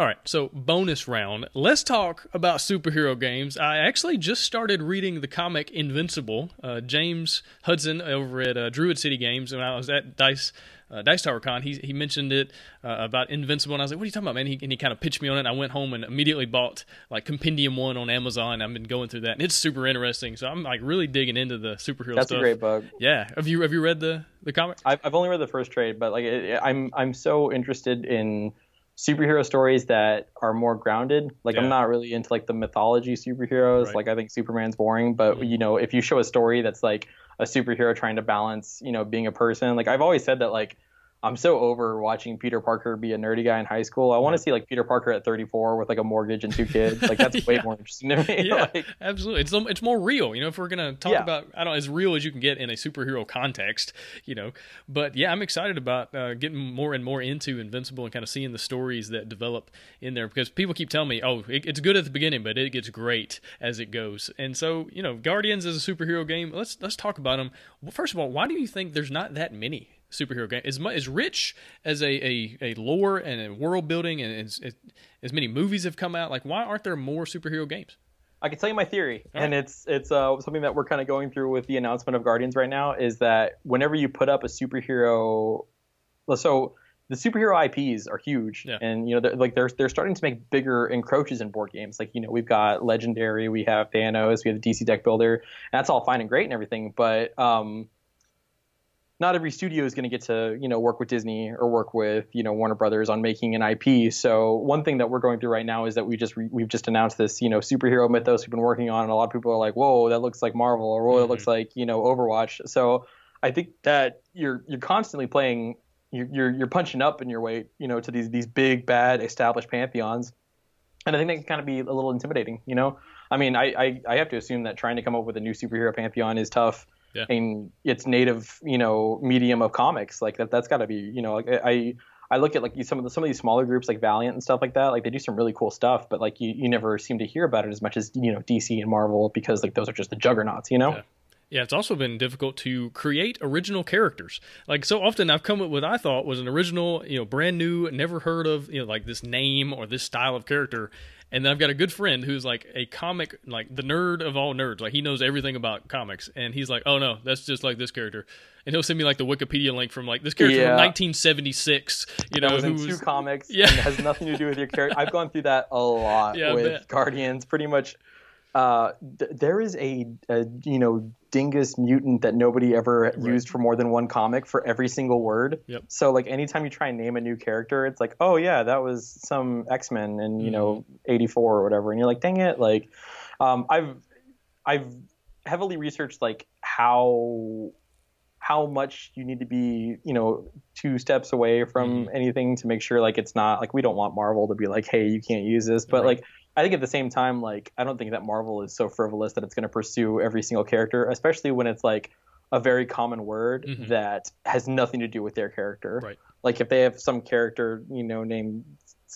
All right, so bonus round. Let's talk about superhero games. I actually just started reading the comic Invincible. Uh, James Hudson over at uh, Druid City Games, when I was at Dice uh, Dice Tower Con, he, he mentioned it uh, about Invincible, and I was like, "What are you talking about, man?" He, and he kind of pitched me on it. And I went home and immediately bought like Compendium One on Amazon. I've been going through that, and it's super interesting. So I'm like really digging into the superhero That's stuff. a great book. Yeah, have you have you read the the comic? I've, I've only read the first trade, but like it, I'm I'm so interested in superhero stories that are more grounded. Like Yeah. I'm not really into like the mythology superheroes. Right. Like I think Superman's boring, but Mhm. you know, if you show a story that's like a superhero trying to balance, you know, being a person, like I've always said that like I'm so over watching Peter Parker be a nerdy guy in high school. I want to see like Peter Parker at 34 with like a mortgage and two kids. Like that's way Yeah. more interesting to me. Yeah, like, absolutely. It's it's more real, you know. If we're gonna talk Yeah. about, I don't know, as real as you can get in a superhero context, you know. But yeah, I'm excited about uh, getting more and more into Invincible and kind of seeing the stories that develop in there because people keep telling me, oh, it, it's good at the beginning, but it gets great as it goes. And so, you know, Guardians is a superhero game. Let's let's talk about them. Well, first of all, why do you think there's not that many? Superhero game as as rich as a, a, a lore and a world building and as, as, many movies have come out. Like, why aren't there more superhero games? I can tell you my theory, All and it's it's uh, something that we're kind of going through with the announcement of Guardians right now. Is that whenever you put up a superhero, so the superhero IPs are huge, Yeah. and you know they're, like they're they're starting to make bigger encroaches in board games. Like you know we've got Legendary, we have Thanos, we have the DC Deck Builder, and that's all fine and great and everything, but um, not every studio is going to get to you know work with Disney or work with you know Warner Brothers on making an IP. So one thing that we're going through right now is that we just re- we've just announced this you know superhero mythos we've been working on, and a lot of people are like, whoa, that looks like Marvel, or whoa, Mhm. that looks like you know Overwatch. So I think that you're you're constantly playing. You're, you're you're punching up in your weight, you know, to these these big bad established pantheons, and I think that can kind of be a little intimidating, you know. I mean, I, I I have to assume that trying to come up with a new superhero pantheon is tough Yeah. in its native, you know, medium of comics. Like that, that's got to be, you know, like I, I look at like some of the some of these smaller groups like Valiant and stuff like that. Like they do some really cool stuff, but like you, you never seem to hear about it as much as you know DC and Marvel because like those are just the juggernauts, you know. Yeah. Yeah, it's also been difficult to create original characters. Like so often, I've come up with what I thought was an original, you know, brand new, never heard of, you know, like this name or this style of character. And then I've got a good friend who's like a comic, like the nerd of all nerds. Like he knows everything about comics, and he's like, "Oh no, that's just like this character." And he'll send me like the Wikipedia link from like this character Yeah. from 1976. You know, that was in who two comics Yeah. and has nothing to do with your character. I've gone through that a lot Yeah, with. Guardians. Pretty much, uh, th- there is a, a you know dingus mutant that nobody ever used for more than one comic for every single word. Yep. So like anytime you try and name a new character, it's like, oh yeah, that was some X Men in you know Mm-hmm. '84 or whatever, and you're like, dang it, like, um, I've I've heavily researched like how how much you need to be, you know, two steps away from Mhm. anything to make sure like it's not like we don't want Marvel to be like, hey, you can't use this. But Right. like I think at the same time, like I don't think that Marvel is so frivolous that it's going to pursue every single character, especially when it's like a very common word Mhm. that has nothing to do with their character. Right. Like if they have some character, you know, named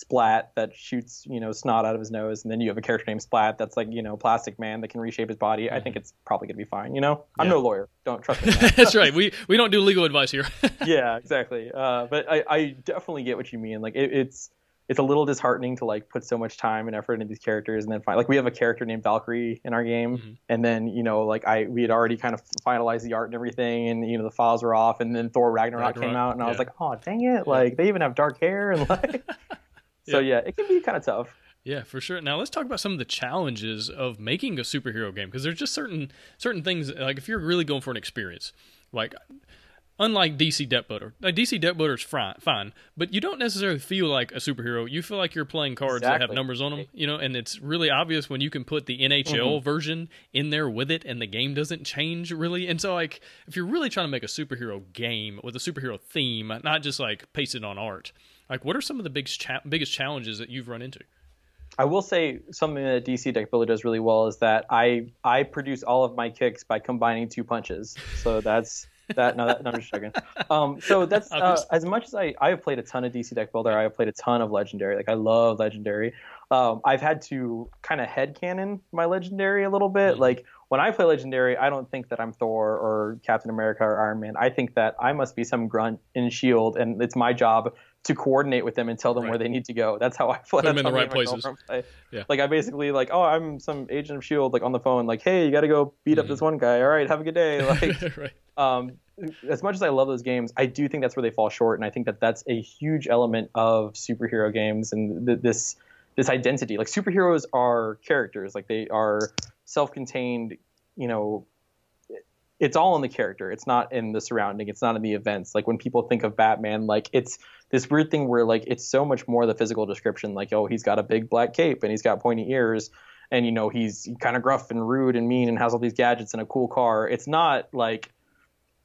Splat that shoots, you know, snot out of his nose, and then you have a character named Splat that's like, you know, Plastic Man that can reshape his body. I think it's probably gonna be fine. You know, I'm Yeah. no lawyer. Don't trust me. That's right. We we don't do legal advice here. yeah, exactly. Uh, but I, I definitely get what you mean. Like it, it's it's a little disheartening to like put so much time and effort into these characters and then find like we have a character named Valkyrie in our game Mhm. and then you know like I we had already kind of finalized the art and everything and you know the files were off and then Thor Ragnarok, came out and I was like oh dang it like they even have dark hair and like so yeah it can be kind of tough. Yeah, for sure. Now let's talk about some of the challenges of making a superhero game because there's just certain certain things like if you're really going for an experience, like unlike DC Deck Builder, like DC Deck Builder is fine, fine, but you don't necessarily feel like a superhero. You feel like you're playing cards that have numbers on them, you know, and it's really obvious when you can put the NHL Mm-hmm. version in there with it, and the game doesn't change really. And so, like, if you're really trying to make a superhero game with a superhero theme, not just like paste it on art, like, what are some of the big cha- biggest challenges that you've run into? I will say something that DC Deck Builder does really well is that I I produce all of my kicks by combining two punches. So that's that. No, that, no I'm just joking. Um, so that's uh, as much as I I have played a ton of DC Deck Builder. I have played a ton of Legendary. Like I love Legendary. Um, I've had to kind of head headcanon my Legendary a little bit. Mhm. Like when I play Legendary, I don't think that I'm Thor or Captain America or Iron Man. I think that I must be some grunt in Shield, and it's my job to coordinate with them and tell them Right. where they need to go. That's how I play. Put 'em that's in the right places. Yeah. Like I basically like, oh, I'm some agent of Shield, like on the phone, like, hey, you got to go beat up Mhm. this one guy. All right, have a good day. Like, right. um, as much as I love those games, I do think that's where they fall short, and I think that that's a huge element of superhero games and th- this this identity. Like superheroes are characters, like they are self-contained. You know, it's all in the character. It's not in the surrounding. It's not in the events. Like when people think of Batman, like it's this weird thing where like it's so much more the physical description. Like oh, he's got a big black cape and he's got pointy ears. And you know he's kind of gruff and rude and mean and has all these gadgets and a cool car. It's not like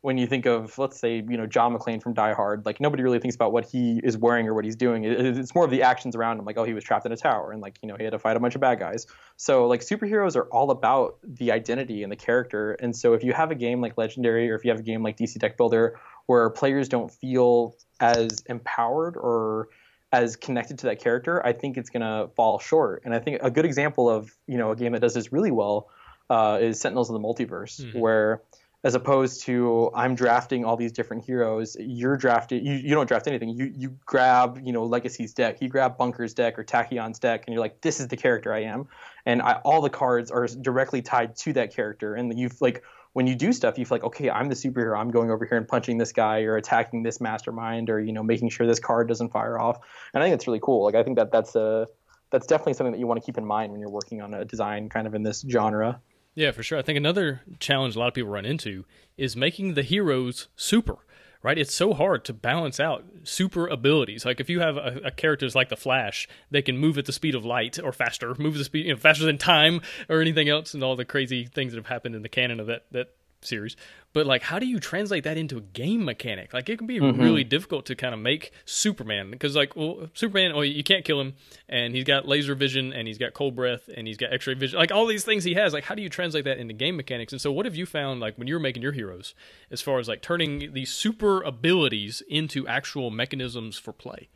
when you think of let's say you know John McClane from Die Hard, like nobody really thinks about what he is wearing or what he's doing. It's more of the actions around him, like oh he was trapped in a tower and like you know he had to fight a bunch of bad guys. So like superheroes are all about the identity and the character. And so if you have a game like Legendary or if you have a game like DC Deck Builder where players don't feel as empowered or as connected to that character, I think it's gonna fall short. And I think a good example of you know a game that does this really well uh, is Sentinels of the Multiverse, Mhm. where as opposed to I'm drafting all these different heroes, you're drafting you, you don't draft anything. You you grab, you know, Legacy's deck, you grab Bunker's deck or Tachyon's deck, and you're like, this is the character I am. And I, all the cards are directly tied to that character. And you've like when you do stuff, you feel like, okay, I'm the superhero. I'm going over here and punching this guy or attacking this mastermind or, you know, making sure this card doesn't fire off. And I think it's really cool. Like I think that that's a that's definitely something that you want to keep in mind when you're working on a design kind of in this genre. Yeah, for sure. I think another challenge a lot of people run into is making the heroes super. Right, it's so hard to balance out super abilities. Like if you have a, a characters like the Flash, they can move at the speed of light or faster, move the speed, you know, faster than time or anything else, and all the crazy things that have happened in the canon of that that series. But like, how do you translate that into a game mechanic? Like, it can be mm-hmm. really difficult to kind of make Superman because, like, well, Superman, oh, you can't kill him, and he's got laser vision, and he's got cold breath, and he's got X-ray vision, like all these things he has. Like, how do you translate that into game mechanics? And so, what have you found, like, when you're making your heroes, as far as like turning these super abilities into actual mechanisms for play?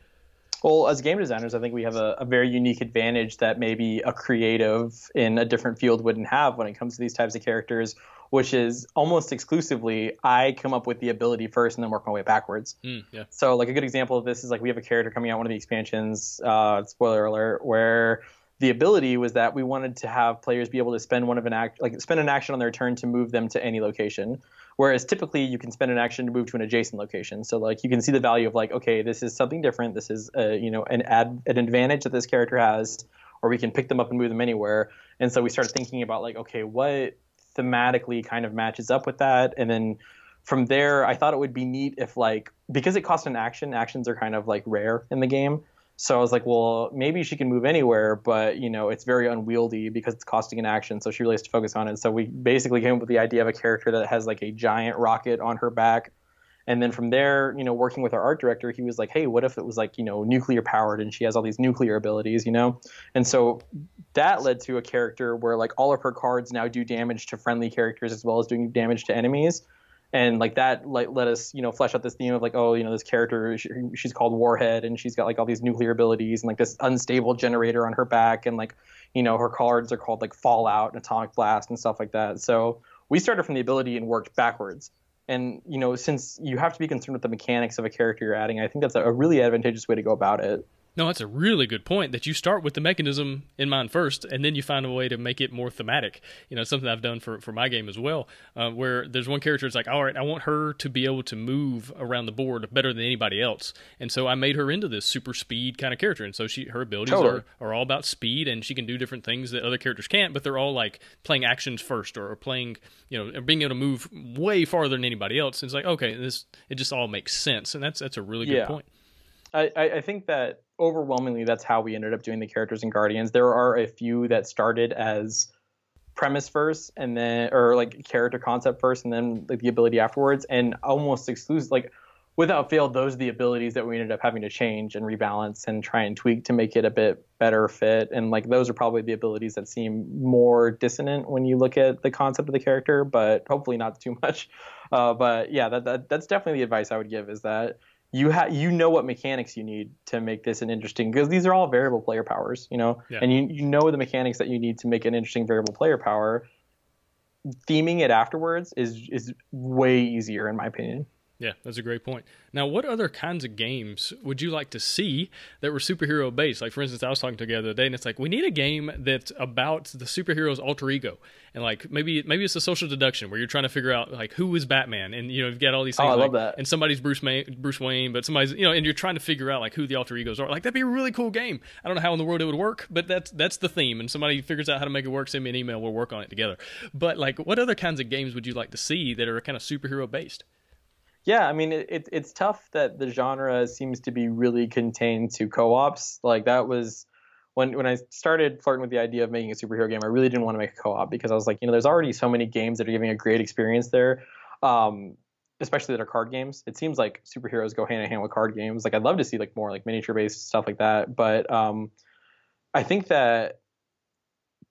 Well, as game designers, I think we have a, a very unique advantage that maybe a creative in a different field wouldn't have when it comes to these types of characters, which is almost exclusively I come up with the ability first and then work my way backwards. Mm, yeah, So, like a good example of this is like we have a character coming out one of the expansions. Uh, spoiler alert, where the ability was that we wanted to have players be able to spend one of an act, like spend an action on their turn to move them to any location. Whereas typically you can spend an action to move to an adjacent location. So like you can see the value of like, okay, this is something different. This is a, you know an ad, an advantage that this character has, or we can pick them up and move them anywhere. And so we started thinking about like, okay, what thematically kind of matches up with that, and then from there, I thought it would be neat if like because it cost an action, actions are kind of like rare in the game. So I was like, well, maybe she can move anywhere, but you know, it's very unwieldy because it's costing an action. So she really has to focus on it. So we basically came up with the idea of a character that has like a giant rocket on her back. And then from there, you know, working with our art director, he was like, hey, what if it was like, you know, nuclear powered and she has all these nuclear abilities, you know? And so that led to a character where like all of her cards now do damage to friendly characters as well as doing damage to enemies. And like that like let us you know flesh out this theme of like oh you know this character she, she's called warhead and she's got like all these nuclear abilities and like this unstable generator on her back and like you know her cards are called like fallout and atomic blast and stuff like that. So we started from the ability and worked backwards. And you know since you have to be concerned with the mechanics of a character you're adding i think that's a really advantageous way to go about it No, that's a really good point that you start with the mechanism in mind first, and then you find a way to make it more thematic. You know, something I've done for, for my game as well, uh, where there's one character it's like, all right, I want her to be able to move around the board better than anybody else. And so I made her into this super speed kind of character. And so she her abilities Totally. are, are all about speed, and she can do different things that other characters can't, but they're all like playing actions first or, or playing, you know, being able to move way farther than anybody else. And it's like, okay, this it just all makes sense. And that's that's a really good Yeah. point. I, I I think that overwhelmingly that's how we ended up doing the characters in Guardians. There are a few that started as premise first and then or like character concept first and then like the ability afterwards and almost exclusive like without fail those are the abilities that we ended up having to change and rebalance and try and tweak to make it a bit better fit and like those are probably the abilities that seem more dissonant when you look at the concept of the character but hopefully not too much uh, but yeah that, that that's definitely the advice i would give is that you have you know what mechanics you need to make this an interesting because these are all variable player powers, you know, Yeah. and you you know the mechanics that you need to make an interesting variable player power. Theming it afterwards is is way easier in my opinion. Yeah, that's a great point. Now, what other kinds of games would you like to see that were superhero based? Like, for instance, I was talking to the other day, and it's like we need a game that's about the superhero's alter ego, and like maybe maybe it's a social deduction where you're trying to figure out like who is Batman, and you know you've got all these things. Oh, I like, love that. And somebody's Bruce May- Bruce Wayne, but somebody's you know, and you're trying to figure out like who the alter egos are. Like that'd be a really cool game. I don't know how in the world it would work, but that's that's the theme. And somebody figures out how to make it work. Send me an email. We'll work on it together. But like, what other kinds of games would you like to see that are kind of superhero based? Yeah, I mean, it, it, it's tough that the genre seems to be really contained to co-ops. Like that was when when I started flirting with the idea of making a superhero game. I really didn't want to make a co-op because I was like, you know, there's already so many games that are giving a great experience there, um, especially that are card games. It seems like superheroes go hand in hand with card games. Like I'd love to see like more like miniature based stuff like that, but um, I think that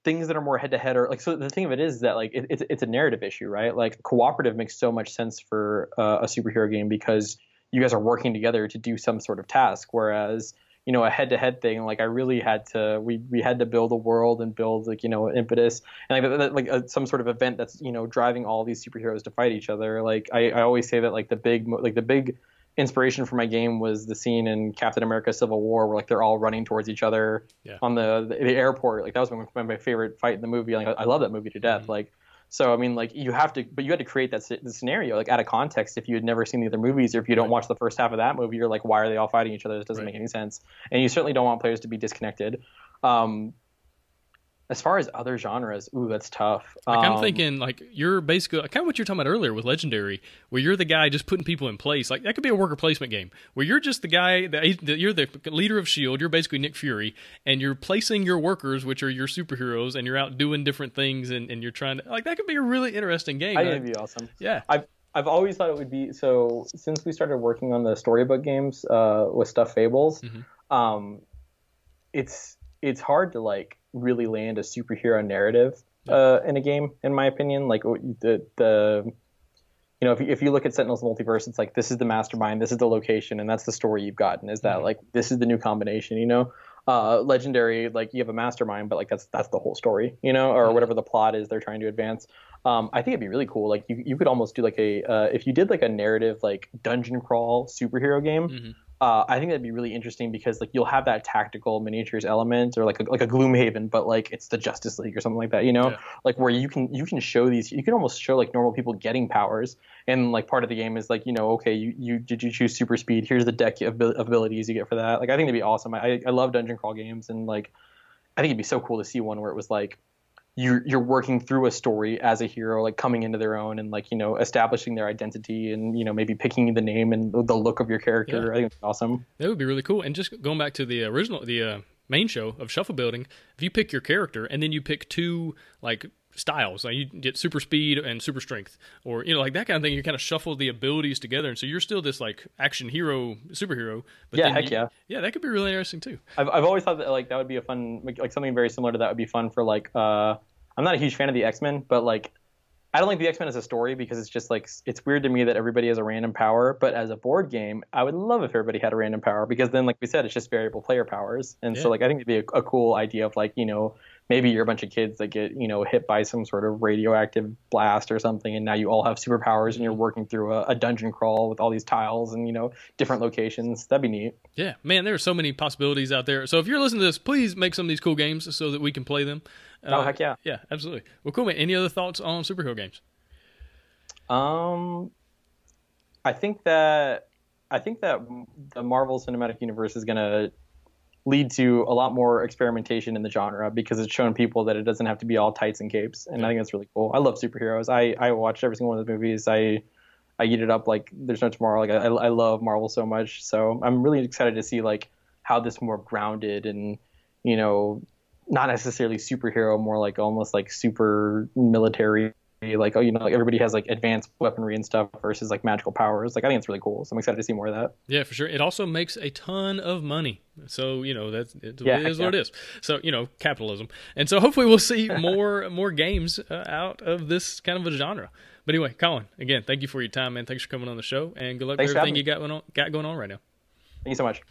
things that are more head to head are like so the thing of it is that like it, it's it's a narrative issue right? Like cooperative makes so much sense for uh, a superhero game because you guys are working together to do some sort of task. Whereas you know a head to head thing like i really had to we we had to build a world and build like you know impetus. And like like uh, some sort of event that's you know driving all these superheroes to fight each other. Like i, I always say that like the big like the big inspiration for my game was the scene in Captain America: Civil War where like they're all running towards each other Yeah. on the, the the airport. Like that was my, my, my favorite fight in the movie. Like I, I love that movie to death. Mhm. Like so, I mean, like you have to, but you had to create that the scenario like out of context. If you had never seen the other movies, or if you don't Right. watch the first half of that movie, you're like, why are they all fighting each other? This doesn't Right. make any sense. And you certainly don't want players to be disconnected. Um, as far as other genres, ooh, that's tough. Like I'm Um, thinking, like you're basically kind of what you're talking about earlier with Legendary, where you're the guy just putting people in place. Like that could be a worker placement game where you're just the guy that you're the leader of Shield. You're basically Nick Fury, and you're placing your workers, which are your superheroes, and you're out doing different things, and, and you're trying to like that could be a really interesting game. I think it'd be awesome. yeah, I've I've always thought it would be so since we started working on the storybook games uh, with Stuffed Fables, Mhm. um, it's it's hard to like really land a superhero narrative uh, in a game, in my opinion. Like the the you know if you, if you look at Sentinels Multiverse, it's like this is the mastermind, this is the location, and that's the story you've gotten. Is that Mhm. like this is the new combination? You know, uh, Legendary like you have a mastermind, but like that's that's the whole story. You know, or whatever the plot is they're trying to advance. Um, I think it'd be really cool. Like you, you could almost do like a uh, if you did like a narrative like dungeon crawl superhero game. Mhm. Uh, I think that'd be really interesting because like you'll have that tactical miniatures element or like a, like a Gloomhaven, but like it's the Justice League or something like that. You know, Yeah. like where you can you can show these you can almost show like normal people getting powers and like part of the game is like you know okay you, you did you choose super speed here's the deck of, of abilities you get for that like I think it'd be awesome. I I love dungeon crawl games and like I think it'd be so cool to see one where it was like you're you're working through a story as a hero, like coming into their own and like you know establishing their identity and you know maybe picking the name and the look of your character. Yeah. I think it's awesome. that would be really cool. And just going back to the original, the uh, main show of Shuffle Building, if you pick your character and then you pick two like styles, like you get super speed and super strength, or you know like that kind of thing, you kind of shuffle the abilities together, and so you're still this like action hero superhero. But Yeah, then heck you- yeah. yeah, that could be really interesting too. I've I've always thought that like that would be a fun like, like something very similar to that would be fun for like uh I'm not a huge fan of the X Men, but like I don't like the X Men as a story because it's just like it's weird to me that everybody has a random power. But as a board game, I would love if everybody had a random power because then, like we said, it's just variable player powers. And Yeah. so, like I think it'd be a, a cool idea of like you know maybe you're a bunch of kids that get you know hit by some sort of radioactive blast or something, and now you all have superpowers and you're working through a, a dungeon crawl with all these tiles and you know different locations. That'd be neat. Yeah, man, there are so many possibilities out there. So if you're listening to this, please make some of these cool games so that we can play them. Oh Uh, heck yeah. Yeah, absolutely. Well, cool, man. Any other thoughts on superhero games? Um, I think that I think that the Marvel Cinematic Universe is going to lead to a lot more experimentation in the genre because it's shown people that it doesn't have to be all tights and capes, and I think that's really cool. I love superheroes. I I watched every single one of the movies. I I eat it up like there's no tomorrow. Like I I love Marvel so much, so I'm really excited to see like how this more grounded and you know not necessarily superhero, more like almost like super military like oh you know like everybody has like advanced weaponry and stuff versus like magical powers like i think it's really cool so i'm excited to see more of that Yeah, for sure. It also makes a ton of money. So, you know, that's it Yeah, is heck what it is. So, you know, capitalism. And so hopefully we'll see more more games uh, out of this kind of a genre. But anyway, Colin, again, thank you for your time, man. Thanks for coming on the show and good luck Thanks with for everything you got going on got going on right now. thank you so much